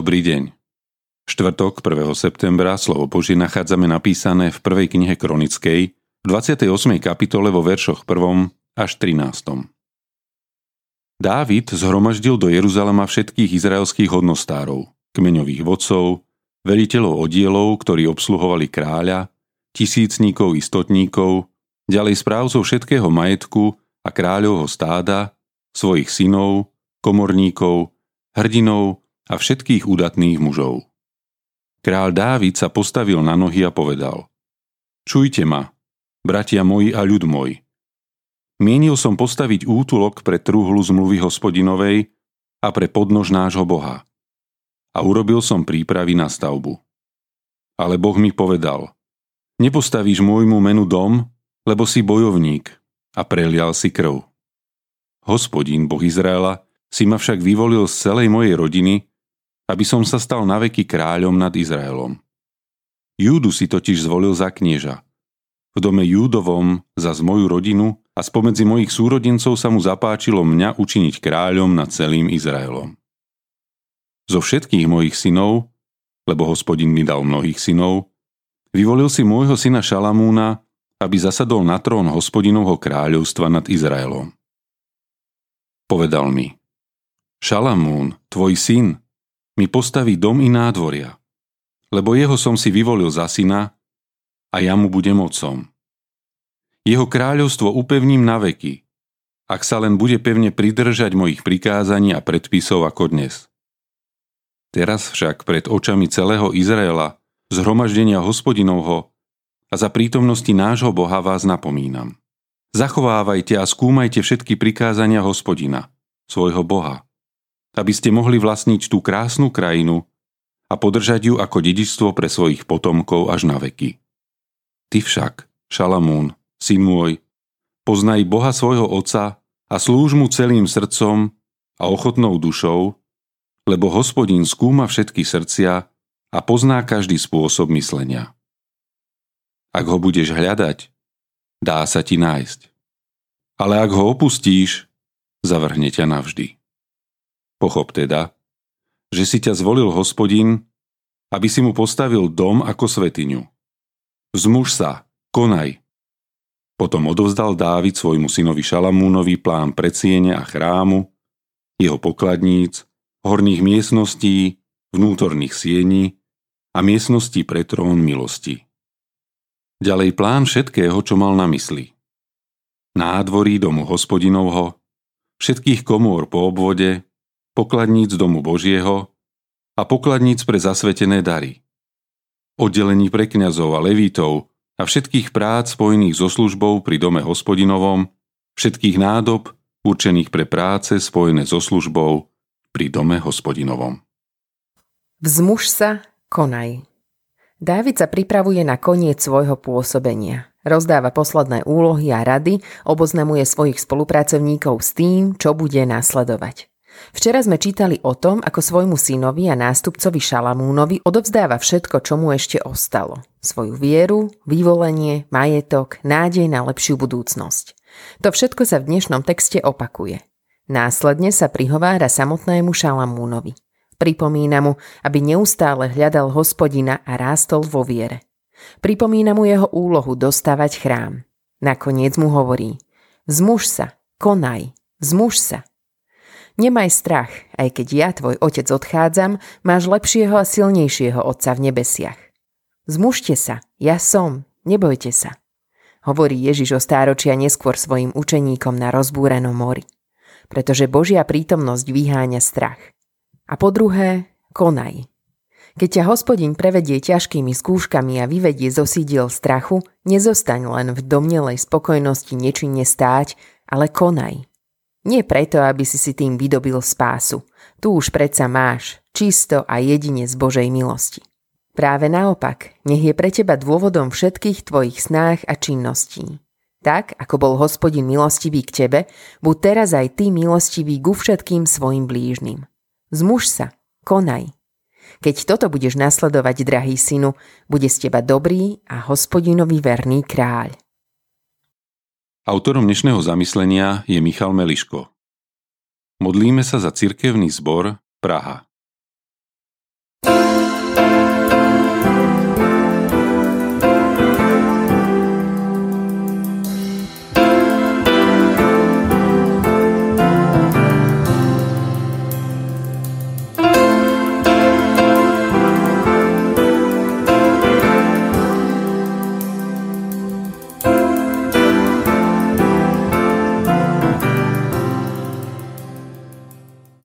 Dobrý deň. Štvrtok 1. septembra slovo Božie nachádzame napísané v prvej knihe Kronickej v 28. kapitole vo veršoch 1. až 13. Dávid zhromaždil do Jeruzalema všetkých izraelských hodnostárov, kmeňových vodcov, veliteľov oddielov, ktorí obsluhovali kráľa, tisícníkov i stotníkov, ďalej správcov všetkého majetku a kráľovho stáda, svojich synov, komorníkov, hrdinov a všetkých údatných mužov. Král Dávid sa postavil na nohy a povedal Čujte ma, bratia moji a ľud môj. Mienil som postaviť útulok pre truhlu zmluvy hospodinovej a pre podnož nášho Boha. A urobil som prípravy na stavbu. Ale Boh mi povedal Nepostavíš môjmu menu dom, lebo si bojovník a prelial si krv. Hospodín, Boh Izraela, si ma však vyvolil z celej mojej rodiny aby som sa stal naveky kráľom nad Izraelom. Júdu si totiž zvolil za knieža. V dome Júdovom za z moju rodinu a spomedzi mojich súrodencov sa mu zapáčilo mňa učiniť kráľom nad celým Izraelom. Zo všetkých mojich synov, lebo hospodin mi dal mnohých synov, vyvolil si môjho syna Šalamúna, aby zasadol na trón hospodinovho kráľovstva nad Izraelom. Povedal mi, Šalamún, tvoj syn, mi postaví dom i nádvoria, lebo jeho som si vyvolil za syna a ja mu budem otcom. Jeho kráľovstvo upevním na veky, ak sa len bude pevne pridržať mojich prikázaní a predpisov ako dnes. Teraz však pred očami celého Izraela, zhromaždenia hospodinovho a za prítomnosti nášho Boha vás napomínam. Zachovávajte a skúmajte všetky prikázania hospodina, svojho Boha, aby ste mohli vlastniť tú krásnu krajinu a podržať ju ako dedičstvo pre svojich potomkov až na veky. Ty však, Šalamún, syn môj, poznaj Boha svojho Otca a slúž mu celým srdcom a ochotnou dušou, lebo hospodín skúma všetky srdcia a pozná každý spôsob myslenia. Ak ho budeš hľadať, dá sa ti nájsť. Ale ak ho opustíš, zavrhne ťa navždy. Pochop teda, že si ťa zvolil hospodin, aby si mu postavil dom ako svetiňu. Zmuž sa, konaj. Potom odovzdal Dávid svojmu synovi Šalamúnovi plán predsiene a chrámu, jeho pokladníc, horných miestností, vnútorných siení a miestností pre trón milosti. Ďalej plán všetkého, čo mal na mysli. Nádvorí domu hospodinovho, všetkých komôr po obvode, pokladníc domu Božieho a pokladníc pre zasvetené dary. Oddelení pre kňazov a levítov a všetkých prác spojených so službou pri dome hospodinovom, všetkých nádob určených pre práce spojené so službou pri dome hospodinovom. Vzmuž sa, konaj. Dávid sa pripravuje na koniec svojho pôsobenia. Rozdáva posledné úlohy a rady, oboznamuje svojich spolupracovníkov s tým, čo bude nasledovať. Včera sme čítali o tom, ako svojmu synovi a nástupcovi Šalamúnovi odovzdáva všetko, čo mu ešte ostalo. Svoju vieru, vyvolenie, majetok, nádej na lepšiu budúcnosť. To všetko sa v dnešnom texte opakuje. Následne sa prihovára samotnému Šalamúnovi. Pripomína mu, aby neustále hľadal hospodina a rástol vo viere. Pripomína mu jeho úlohu dostávať chrám. Nakoniec mu hovorí Zmuž sa, konaj, zmuž sa, Nemaj strach, aj keď ja, tvoj otec, odchádzam, máš lepšieho a silnejšieho otca v nebesiach. Zmužte sa, ja som, nebojte sa. Hovorí Ježiš o stáročia neskôr svojim učeníkom na rozbúrenom mori. Pretože Božia prítomnosť vyháňa strach. A po druhé, konaj. Keď ťa hospodin prevedie ťažkými skúškami a vyvedie zo sídiel strachu, nezostaň len v domnelej spokojnosti nečinne stáť, ale konaj. Nie preto, aby si si tým vydobil spásu. Tu už predsa máš, čisto a jedine z Božej milosti. Práve naopak, nech je pre teba dôvodom všetkých tvojich snách a činností. Tak, ako bol hospodin milostivý k tebe, buď teraz aj ty milostivý ku všetkým svojim blížnym. Zmuž sa, konaj. Keď toto budeš nasledovať, drahý synu, bude z teba dobrý a hospodinovi verný kráľ. Autorom dnešného zamyslenia je Michal Meliško. Modlíme sa za cirkevný zbor Praha. thank you